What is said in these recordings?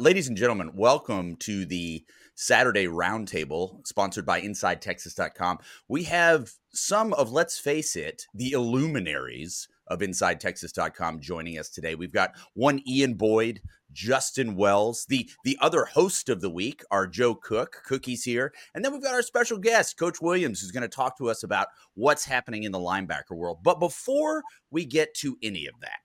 Ladies and gentlemen, welcome to the Saturday Roundtable sponsored by InsideTexas.com. We have some of, let's face it, the illuminaries of InsideTexas.com joining us today. We've got one Ian Boyd, Justin Wells, the the other host of the week, our Joe Cook. Cookie's here, and then we've got our special guest, Coach Williams, who's going to talk to us about what's happening in the linebacker world. But before we get to any of that,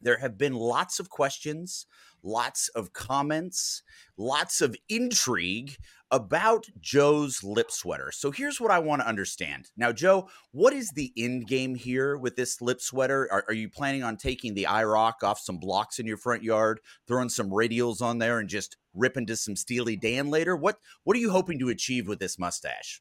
there have been lots of questions lots of comments, lots of intrigue about Joe's lip sweater. So here's what I want to understand. Now, Joe, what is the end game here with this lip sweater? Are, are you planning on taking the IROC off some blocks in your front yard, throwing some radials on there, and just ripping to some Steely Dan later? What What are you hoping to achieve with this mustache?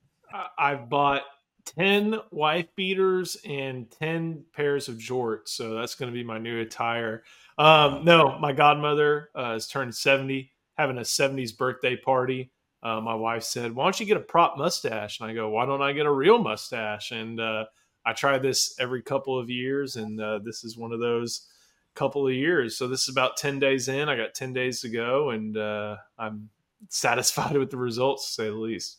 I've bought 10 wife beaters and 10 pairs of jorts. So that's going to be my new attire. Um, no, my godmother uh, has turned 70, having a 70s birthday party. Uh, my wife said, Why don't you get a prop mustache? And I go, Why don't I get a real mustache? And uh, I try this every couple of years, and uh, this is one of those couple of years. So this is about 10 days in. I got 10 days to go, and uh, I'm satisfied with the results, to say the least.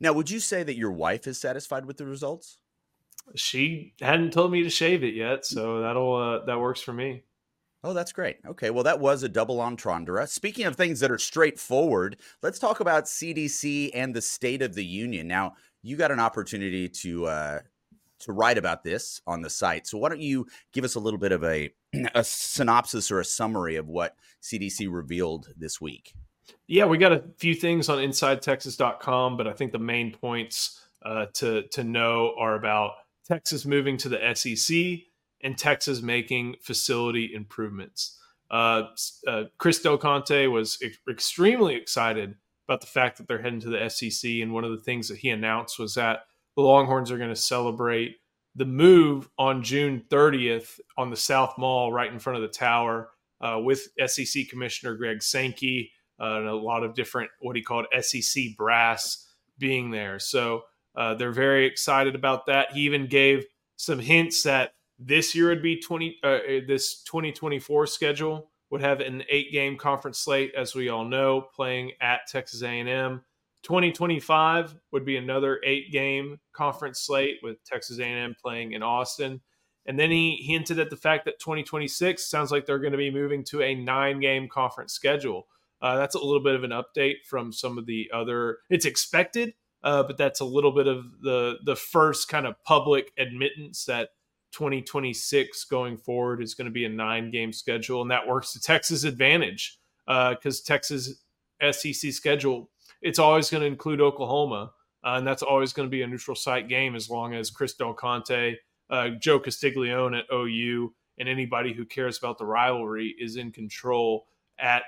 Now, would you say that your wife is satisfied with the results? She hadn't told me to shave it yet, so that'll uh, that works for me. Oh, that's great. Okay, well, that was a double entendre. Speaking of things that are straightforward, let's talk about CDC and the State of the Union. Now, you got an opportunity to uh, to write about this on the site. So, why don't you give us a little bit of a a synopsis or a summary of what CDC revealed this week? Yeah, we got a few things on InsideTexas.com, but I think the main points uh, to to know are about Texas moving to the SEC and Texas making facility improvements. Uh, uh, Chris Del Conte was ex- extremely excited about the fact that they're heading to the SEC, and one of the things that he announced was that the Longhorns are going to celebrate the move on June 30th on the South Mall, right in front of the tower, uh, with SEC Commissioner Greg Sankey uh, and a lot of different what he called SEC brass being there. So uh, they're very excited about that. He even gave some hints that this year would be 20 uh, uh this 2024 schedule would have an eight game conference slate as we all know playing at texas a&m 2025 would be another eight game conference slate with texas a&m playing in austin. And then he hinted at the fact that 2026 sounds like they're going to be moving to a nine game conference schedule. Uh, that's a little bit of an update from some of the other it's expected uh, but that's a little bit of the the first kind of public admittance that 2026 going forward is going to be a nine game schedule, and that works to Texas' advantage because uh, Texas SEC schedule it's always going to include Oklahoma, uh, and that's always going to be a neutral site game as long as Chris Del Conte, uh, Joe Castiglione at OU, and anybody who cares about the rivalry is in control at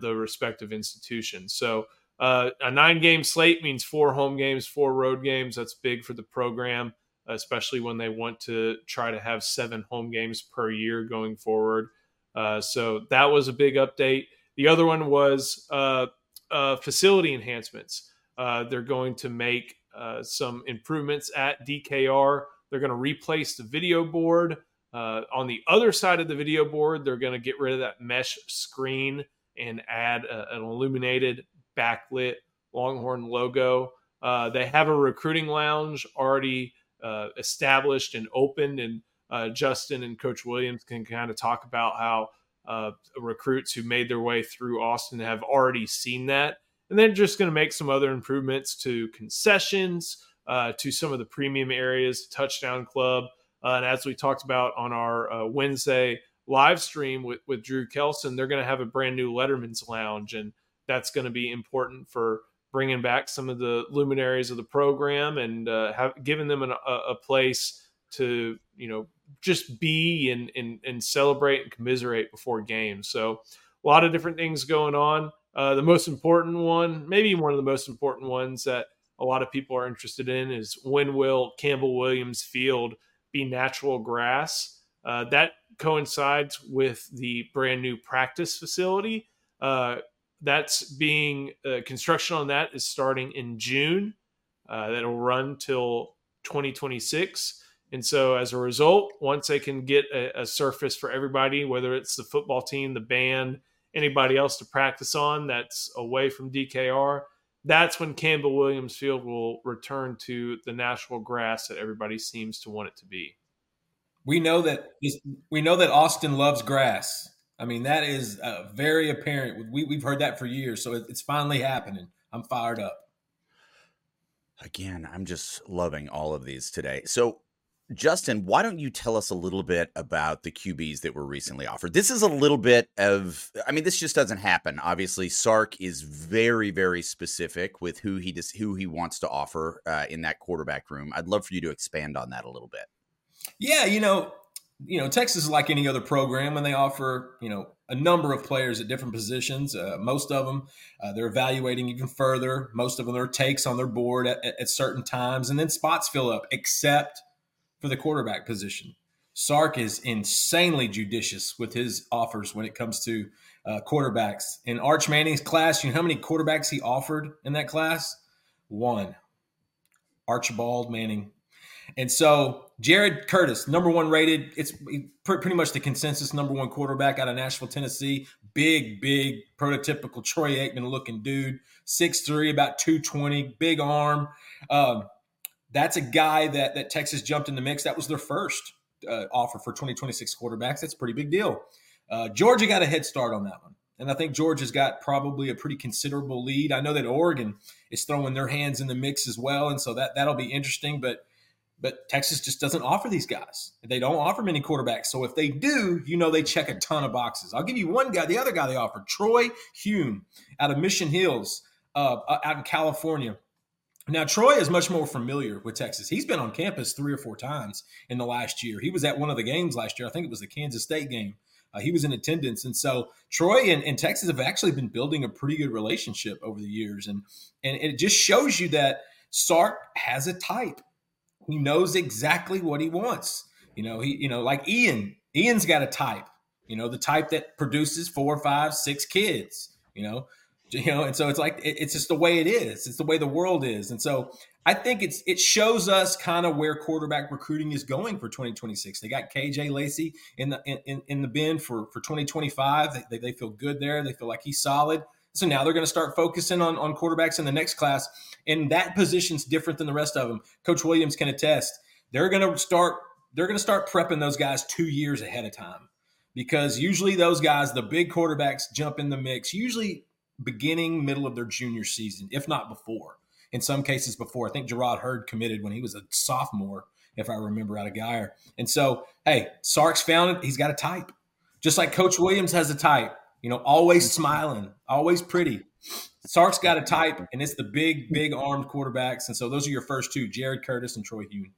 the respective institutions. So. Uh, a nine game slate means four home games, four road games. That's big for the program especially when they want to try to have seven home games per year going forward. Uh, so that was a big update. The other one was uh, uh, facility enhancements. Uh, they're going to make uh, some improvements at DKR. They're going to replace the video board. Uh, on the other side of the video board, they're going to get rid of that mesh screen and add a, an illuminated backlit Longhorn logo. they have a recruiting lounge already uh, established and opened. And uh, Justin and Coach Williams can kind of talk about how uh, recruits who made their way through Austin have already seen that. And then just going to make some other improvements to concessions, uh, to some of the premium areas, Touchdown Club. Uh, and as we talked about on our uh, Wednesday live stream with, with Drew Kelson, they're going to have a brand new Letterman's Lounge. And that's going to be important for bringing back some of the luminaries of the program and uh, have given them an, a, a, place to you know just be and, and and celebrate and commiserate before games. So a lot of different things going on. Uh, the most important one, maybe one of the most important ones that a lot of people are interested in, is when will Campbell Williams Field be natural grass? Uh, that coincides with the brand new practice facility. Uh, that's being uh, construction on that is starting in June. Uh, that'll run till 2026. And so, as a result, once they can get a, a, surface for everybody, whether it's the football team, the band, anybody else to practice on that's away from DKR, that's when Campbell Williams Field will return to the natural grass that everybody seems to want it to be. We know that we know that Austin loves grass. I mean, that is uh, very apparent. We, we've heard that for years, so it's finally happening. I'm fired up. Again, I'm just loving all of these today. So, Justin, why don't you tell us a little bit about the QBs that were recently offered? This is a little bit of, I mean, this just doesn't happen. Obviously, Sark is very, very specific with who he does, who he wants to offer uh, in that quarterback room. I'd love for you to expand on that a little bit. Yeah, you know, you know, Texas is like any other program when they offer, you know, a number of players at different positions. Uh, most of them, uh, they're evaluating even further. Most of them, are takes on their board at, at, certain times, and then spots fill up, except for the quarterback position. Sark is insanely judicious with his offers when it comes to uh, quarterbacks. In Arch Manning's class, you know how many quarterbacks he offered in that class? One. Archibald Manning and so Jared Curtis, number one rated, it's pretty much the consensus number one quarterback out of Nashville, Tennessee. Big, big, prototypical Troy Aikman looking dude, six three, about 220, big arm. Um, that's a guy that, that Texas jumped in the mix. That was their first uh, offer for 2026 quarterbacks. That's a pretty big deal. Uh, Georgia got a head start on that one. And I think Georgia's got probably a pretty considerable lead. I know that Oregon is throwing their hands in the mix as well. And so that, that'll be interesting. But but Texas just doesn't offer these guys. They don't offer many quarterbacks. So if they do, you know they check a ton of boxes. I'll give you one guy. The other guy they offered, Troy Hume, out of Mission Hills, uh, uh, out in California. Now Troy is much more familiar with Texas. He's been on campus three or four times in the last year. He was at one of the games last year. I think it was the Kansas State game. Uh, he was in attendance, and so Troy and, and, Texas have actually been building a pretty good relationship over the years, and and it just shows you that Sark has a type. He knows exactly what he wants. You know, he, you know, like Ian, Ian's got a type, you know, the type that produces four, five, six kids, you know, you know, and so it's like, it, it's just the way it is. It's the way the world is. And so I think it's, it shows us kind of where quarterback recruiting is going for 2026. They got KJ Lacey in the, in, in the bin for, for 2025. They, they feel good there. They feel like he's solid. So now they're going to start focusing on, on quarterbacks in the next class. And that position's different than the rest of them. Coach Williams can attest. They're going to start they're going to start prepping those guys 2 years ahead of time. Because usually those guys, the big quarterbacks jump in the mix usually beginning middle of their junior season, if not before. In some cases before. I think Gerard Heard committed when he was a sophomore if I remember out of Guyer. And so, hey, Sark's found it. He's got a type. Just like Coach Williams has a type. You know, always smiling, always pretty. Sark's got a type, and it's the big, big armed quarterbacks. And so those are your first two, Jared Curtis and Troy Hume.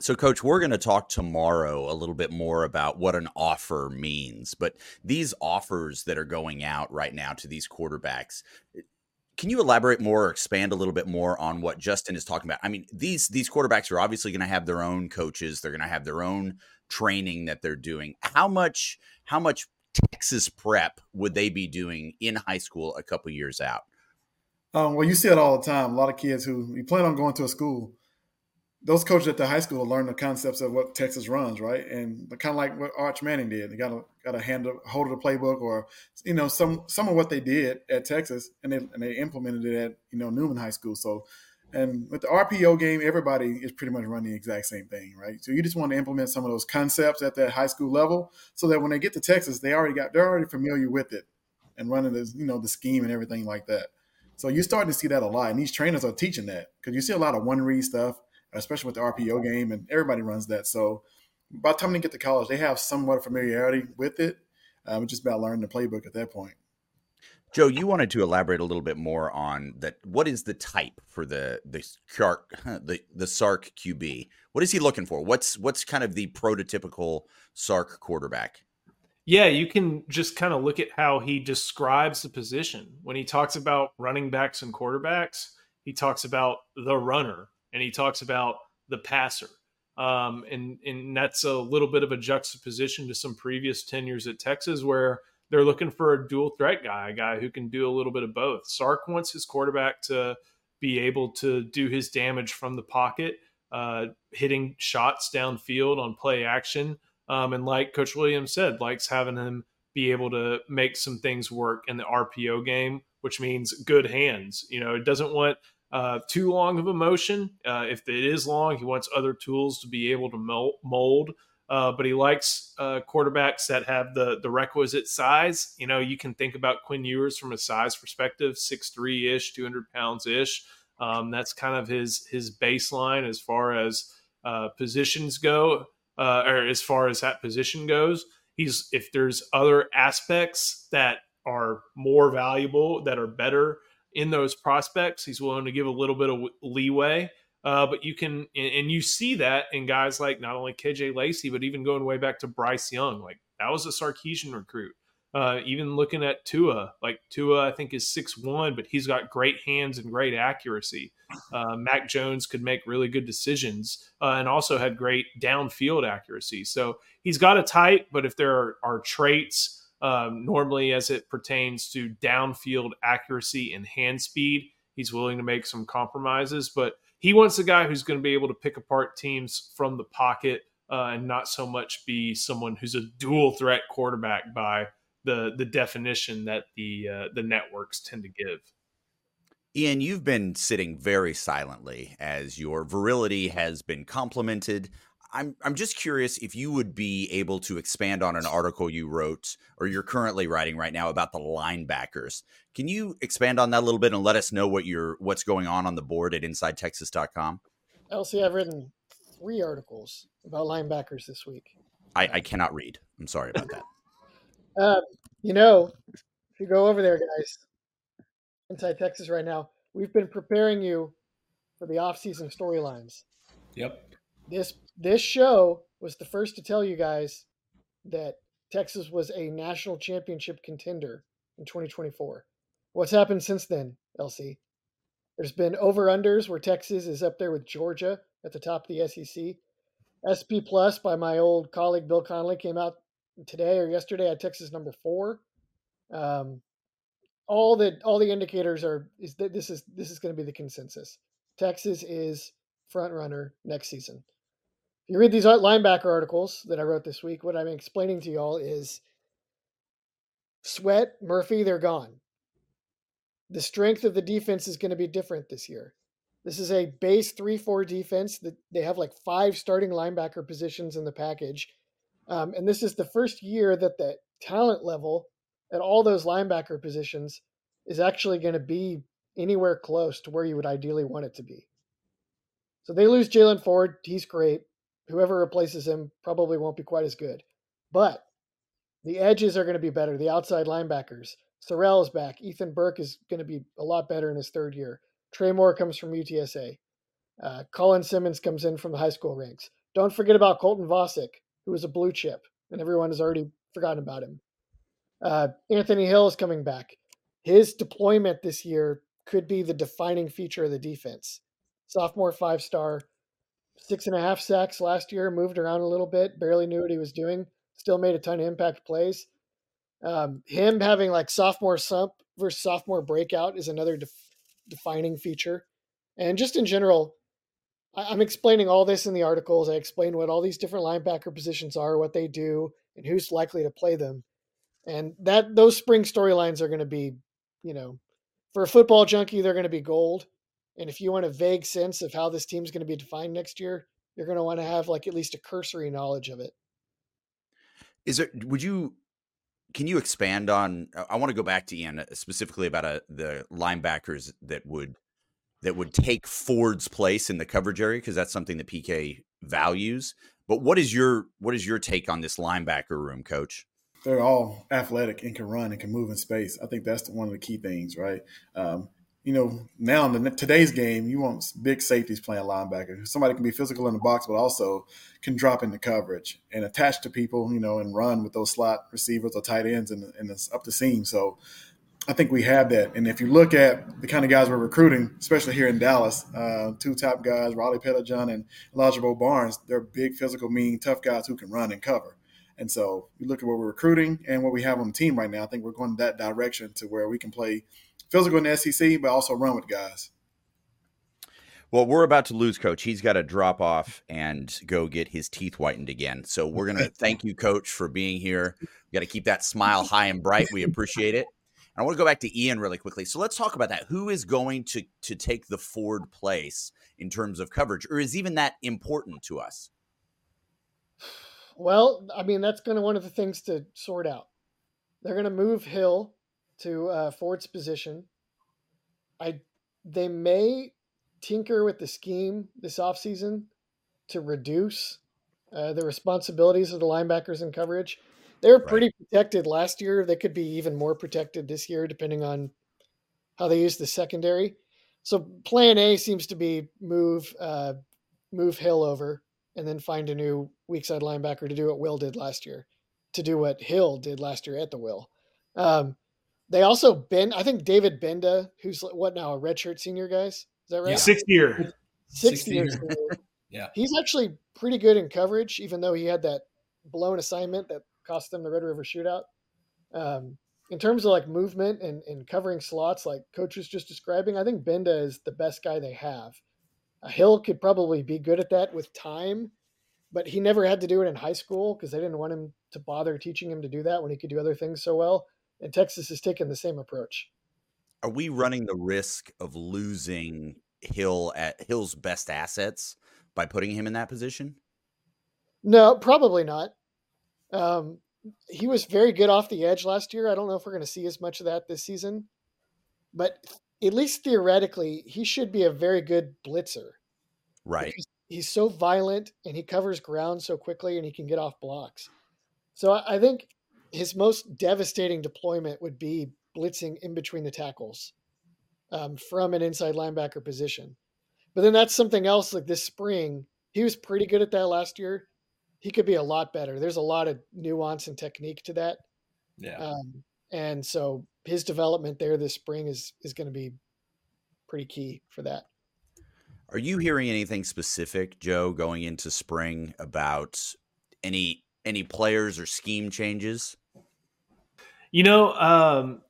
So, coach, we're going to talk tomorrow a little bit more about what an offer means. But these offers that are going out right now to these quarterbacks, can you elaborate more or expand a little bit more on what Justin is talking about? I mean, these these quarterbacks are obviously going to have their own coaches. They're going to have their own training that they're doing. How much how much Texas prep would they be doing in high school a couple years out? Um, well, you see it all the time. A lot of kids who you plan on going to a school, those coaches at the high school learn the concepts of what Texas runs, right? And kind of like what Arch Manning did, they got to got to hand hold of the playbook, or you know some some of what they did at Texas, and they and they implemented it at you know Newman High School. So and with the RPO game, everybody is pretty much running the exact same thing, right? So you just want to implement some of those concepts at that high school level, so that when they get to Texas, they already got they're already familiar with it and running the you know the scheme and everything like that. So you're starting to see that a lot, and these trainers are teaching that because you see a lot of one read stuff, especially with the RPO game, and everybody runs that. So by the time they get to college, they have somewhat of familiarity with it. Um, it's just about learning the playbook at that point. Joe, you wanted to elaborate a little bit more on that. What is the type for the the Sark the the Sark QB? What is he looking for? What's what's kind of the prototypical Sark quarterback? Yeah, you can just kind of look at how he describes the position when he talks about running backs and quarterbacks. He talks about the runner and he talks about the passer. Um, and and that's a little bit of a juxtaposition to some previous tenures at Texas where they're looking for a dual threat guy, a guy who can do a little bit of both. Sark wants his quarterback to be able to do his damage from the pocket, uh, hitting shots downfield on play action. Um, and like Coach Williams said, likes having him be able to make some things work in the RPO game, which means good hands. You know, it doesn't want uh, too long of a motion. Uh, if it is long, he wants other tools to be able to mold. Uh, but he likes uh, quarterbacks that have the the requisite size. You know, you can think about Quinn Ewers from a size perspective, six three ish, two hundred pounds ish. Um, that's kind of his his baseline as far as uh, positions go, uh, or as far as that position goes. He's if there's other aspects that are more valuable, that are better in those prospects. He's willing to give a little bit of leeway. Uh, but you can, and you see that in guys like not only KJ Lacey, but even going way back to Bryce Young. Like that was a Sarkisian recruit. Uh, even looking at Tua, like Tua, I think is six one, but he's got great hands and great accuracy. Uh, Mac Jones could make really good decisions uh, and also had great downfield accuracy. So he's got a type, but if there are, are traits um, normally, as it pertains to downfield accuracy and hand speed, he's willing to make some compromises. But he wants a guy who's going to be able to pick apart teams from the pocket uh, and not so much be someone who's a dual threat quarterback by the the definition that the uh, the networks tend to give. Ian, you've been sitting very silently as your virility has been complimented. I'm I'm just curious if you would be able to expand on an article you wrote or you're currently writing right now about the linebackers. Can you expand on that a little bit and let us know what you're what's going on on the board at InsideTexas.com? LC, I've written three articles about linebackers this week. I, I cannot read. I'm sorry about that. uh, you know, if you go over there, guys, Inside Texas right now, we've been preparing you for the off-season storylines. Yep. This this show was the first to tell you guys that Texas was a national championship contender in 2024. What's happened since then, LC? There's been over unders where Texas is up there with Georgia at the top of the SEC. SP Plus by my old colleague Bill Connelly came out today or yesterday at Texas number four. Um, all the all the indicators are is that this is this is going to be the consensus. Texas is front runner next season you read these linebacker articles that I wrote this week, what I'm explaining to y'all is Sweat, Murphy, they're gone. The strength of the defense is going to be different this year. This is a base 3 4 defense that they have like five starting linebacker positions in the package. Um, and this is the first year that the talent level at all those linebacker positions is actually going to be anywhere close to where you would ideally want it to be. So they lose Jalen Ford. He's great whoever replaces him probably won't be quite as good. But the edges are going to be better. The outside linebackers. Sorrell is back. Ethan Burke is going to be a lot better in his third year. Trey Moore comes from UTSA. Uh, Colin Simmons comes in from the high school ranks. Don't forget about Colton Vasek, who is a blue chip, and everyone has already forgotten about him. Uh, Anthony Hill is coming back. His deployment this year could be the defining feature of the defense. Sophomore five star, six and a half sacks last year, moved around a little bit, barely knew what he was doing, still made a ton of impact plays. Um, him having like sophomore sump versus sophomore breakout is another def- defining feature. And just in general, I- I'm explaining all this in the articles. I explain what all these different linebacker positions are, what they do, and who's likely to play them. And that those spring storylines are going to be, you know, for a football junkie, they're going to be gold. And if you want a vague sense of how this team's going to be defined next year, you're going to want to have like at least a cursory knowledge of it. Is there, would you, can you expand on, I want to go back to Ian uh, specifically about a, uh, the linebackers that would, that would take Ford's place in the coverage area because that's something that PK values. But what is your what is your take on this linebacker room, Coach? They're all athletic and can run and can move in space. I think that's one of the key things, right? Um, you know, now in the, today's game, you want big safeties playing linebacker. Somebody can be physical in the box, but also can drop into coverage and attach to people, you know, and run with those slot receivers or tight ends and, and it's up the seam. So I think we have that. And if you look at the kind of guys we're recruiting, especially here in Dallas, uh, two top guys, Riley Pettijohn and Elijah Bo Barnes, they're big, physical, mean, tough guys who can run and cover. And so you look at what we're recruiting and what we have on the team right now. I think we're going that direction to where we can play physical in the SEC, but also run with guys. Well, we're about to lose Coach. He's got to drop off and go get his teeth whitened again. So we're going to thank you, Coach, for being here. We got to keep that smile high and bright. We appreciate it. And I want to go back to Ian really quickly. So let's talk about that. Who is going to to take the Ford place in terms of coverage, or is even that important to us? Well, I mean, that's going to one of the things to sort out. They're going to move Hill to uh, Ford's position. I they may tinker with the scheme this offseason to reduce uh, the responsibilities of the linebackers in coverage. They were pretty right. protected last year. They could be even more protected this year, depending on how they use the secondary. So plan A seems to be move uh, move Hill over and then find a new weak side linebacker to do what Will did last year, to do what Hill did last year at the Will. Um, they also been I think David Gbenda, who's what now a redshirt senior guys. Is that right? Yeah. Sixth year. Sixth, year. yeah. He's actually pretty good in coverage, even though he had that blown assignment that cost them the Red River shootout. Um, in terms of like movement and, and covering slots, like coach was just describing, I think Gbenda is the best guy they have. A Hill could probably be good at that with time, but he never had to do it in high school because they didn't want him to bother teaching him to do that when he could do other things so well. And Texas has taken the same approach. Are we running the risk of losing Hill at Hill's best assets by putting him in that position? No, probably not. Um, he was very good off the edge last year. I don't know if we're going to see as much of that this season, but at least theoretically, he should be a very good blitzer. Right. He's so violent and he covers ground so quickly and he can get off blocks. So I think his most devastating deployment would be blitzing in between the tackles um, from an inside linebacker position. But then that's something else like this spring. He was pretty good at that last year he could be a lot better. There's a lot of nuance and technique to that. Yeah. Um, and so his development there this spring is is going to be pretty key for that. Are you hearing anything specific, Joe, going into spring about any any players or scheme changes? You know, um,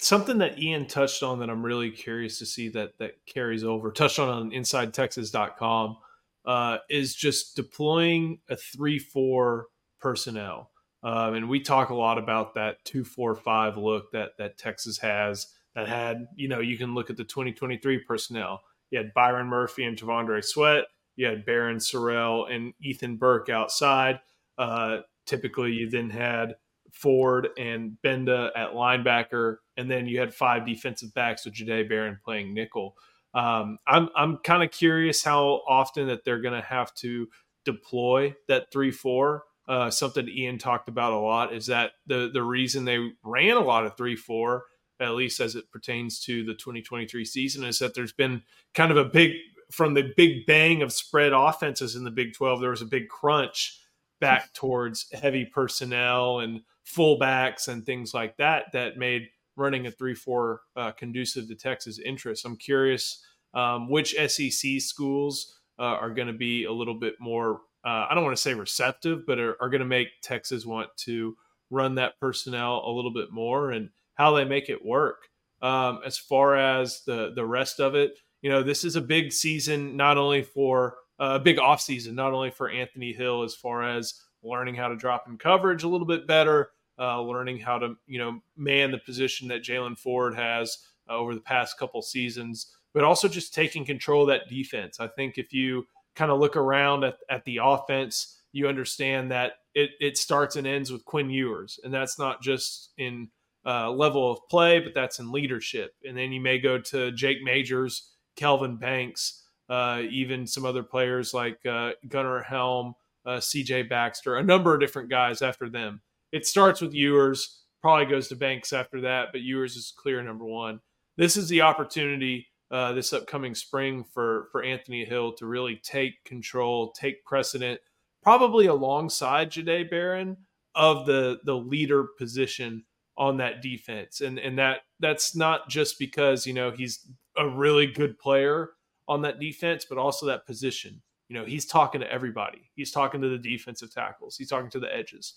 something that Ian touched on that I'm really curious to see that that carries over. Touched on on InsideTexas.com uh, is just deploying a three-four personnel. Um, and we talk a lot about that two-four-five look that that Texas has. That had, you know, you can look at the 2023 personnel. You had Byron Murphy and T'Vondre Sweat. You had Barryn Sorrell and Ethan Burke outside. Uh, typically, you then had Ford and Gbenda at linebacker, and then you had five defensive backs with Jahdae Barron playing nickel. Um, I'm I'm kind of curious how often that they're going to have to deploy that three four. Uh, something Ian talked about a lot is that the the reason they ran a lot of three four, at least as it pertains to the 2023 season, is that there's been kind of a big from the big bang of spread offenses in the Big 12. There was a big crunch back towards heavy personnel and fullbacks and things like that that made running a 3 4 uh, conducive to Texas interests. I'm curious um, which SEC schools uh, are going to be a little bit more, uh, I don't want to say receptive, but are, are going to make Texas want to run that personnel a little bit more and how they make it work. Um, as far as the, the rest of it, you know, this is a big season, not only for uh, a big offseason, not only for Anthony Hill as far as learning how to drop in coverage a little bit better, uh, learning how to you know man the position that Jalen Ford has uh, over the past couple seasons, but also just taking control of that defense. I think if you kind of look around at, at the offense, you understand that it, it starts and ends with Quinn Ewers, and that's not just in uh, level of play, but that's in leadership. And then you may go to Jake Majors, Kelvin Banks, uh, even some other players like uh, Gunnar Helm, uh, CJ Baxter, a number of different guys after them it starts with Ewers, probably goes to Banks after that, but Ewers is clear number one. This is the opportunity uh, this upcoming spring for for Anthony Hill to really take control, take precedent, probably alongside Jahdae Barron of the the leader position on that defense, and and that that's not just because you know he's a really good player on that defense, but also that position. You know, he's talking to everybody. He's talking to the defensive tackles. He's talking to the edges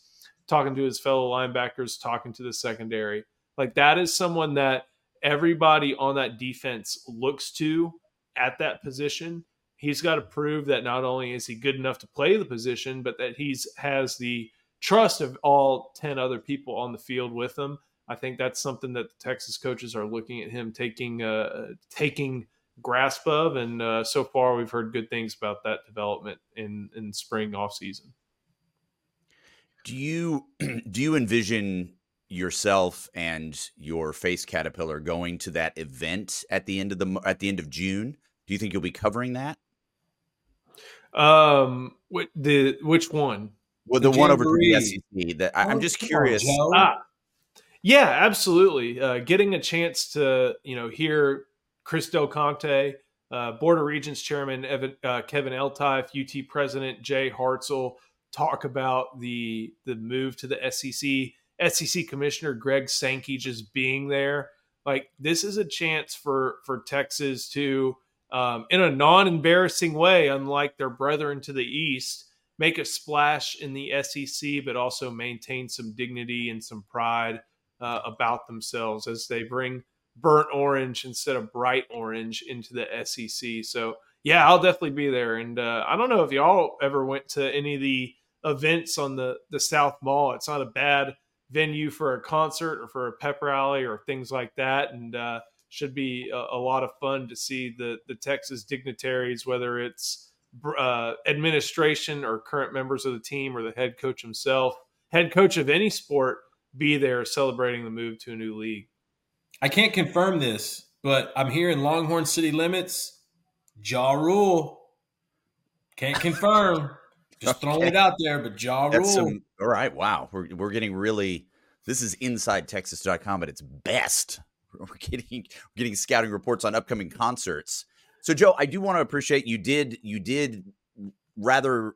talking to his fellow linebackers, talking to the secondary. Like that is someone that everybody on that defense looks to at that position. he's got to prove that not only is he good enough to play the position, but that he's has the trust of all 10 other people on the field with him. I think that's something that the Texas coaches are looking at him taking uh, taking grasp of, and uh, so far we've heard good things about that development in in spring off season. Do you do you envision yourself and your face caterpillar going to that event at the end of the at the end of June? Do you think you'll be covering that? Um, what the which one? Well, the, the one over the SEC. That I, am just curious. ah, yeah, absolutely. Uh, getting a chance to you know hear Chris Del Conte, uh, Board of Regents Chairman Evan, uh, Kevin Eltife, UT President Jay Hartzell talk about the the move to the SEC. SEC Commissioner Greg Sankey just being there. Like this is a chance for for Texas to um, in a non-embarrassing way, unlike their brethren to the east, make a splash in the SEC, but also maintain some dignity and some pride uh, about themselves as they bring burnt orange instead of bright orange into the SEC. So yeah, I'll definitely be there. And uh, I don't know if y'all ever went to any of the events on the the South Mall. It's not a bad venue for a concert or for a pep rally or things like that. And uh, should be a, a, lot of fun to see the the Texas dignitaries, whether it's uh, administration or current members of the team or the head coach himself, head coach of any sport, be there celebrating the move to a new league. I can't confirm this, but I'm here in Longhorn City Limits, Ja Rule. Can't confirm. Just okay. throwing it out there, but Ja Rule. Some, all right. Wow. We're, we're getting really, this is InsideTexas.com at its best. We're getting we're getting scouting reports on upcoming concerts. So Joe, I do want to appreciate you did you did rather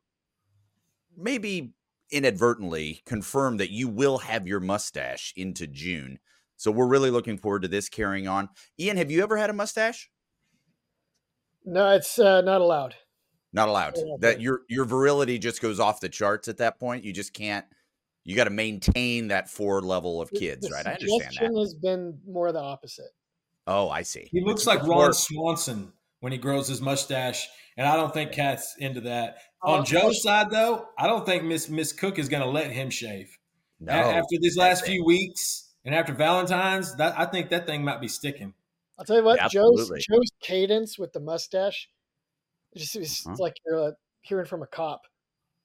maybe inadvertently confirm that you will have your mustache into June. So we're really looking forward to this carrying on. Ian, have you ever had a mustache? No, it's uh, not allowed. Not allowed. That your your virility just goes off the charts at that point. You just can't you got to maintain that four level of kids, the right? I understand that. has been more the opposite. Oh, I see. He looks it's like Ron Swanson when he grows his mustache, and I don't think Cat's into that. Oh, On Joe's side, though, I don't think Miss Miss Cook is going to let him shave. No, after these last few weeks and after Valentine's, that I think that thing might be sticking. I'll tell you what, Joe's Joe's cadence with the mustache, it just it's huh? like you're uh, hearing from a cop.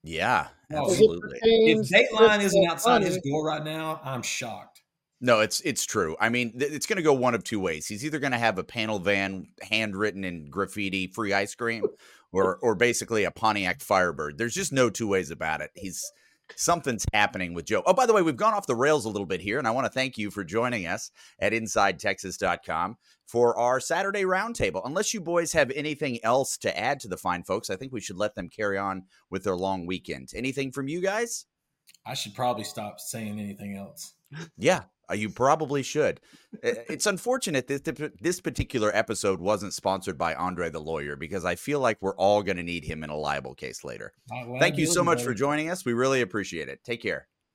Yeah, absolutely. If Dateline isn't outside his door right now, I'm shocked. No, it's it's true. I mean, th- it's going to go one of two ways. He's either going to have a panel van handwritten in graffiti, free ice cream, or or basically a Pontiac Firebird. There's just no two ways about it. He's something's happening with Joe. Oh, by the way, we've gone off the rails a little bit here, and I want to thank you for joining us at InsideTexas.com for our Saturday roundtable. Unless you boys have anything else to add to the fine folks, I think we should let them carry on with their long weekend. Anything from you guys? I should probably stop saying anything else. Yeah, uh, you probably should. It's unfortunate that this particular episode wasn't sponsored by Andre the lawyer because I feel like we're all going to need him in a libel case later. Thank you so much for joining us. We really appreciate it. Take care.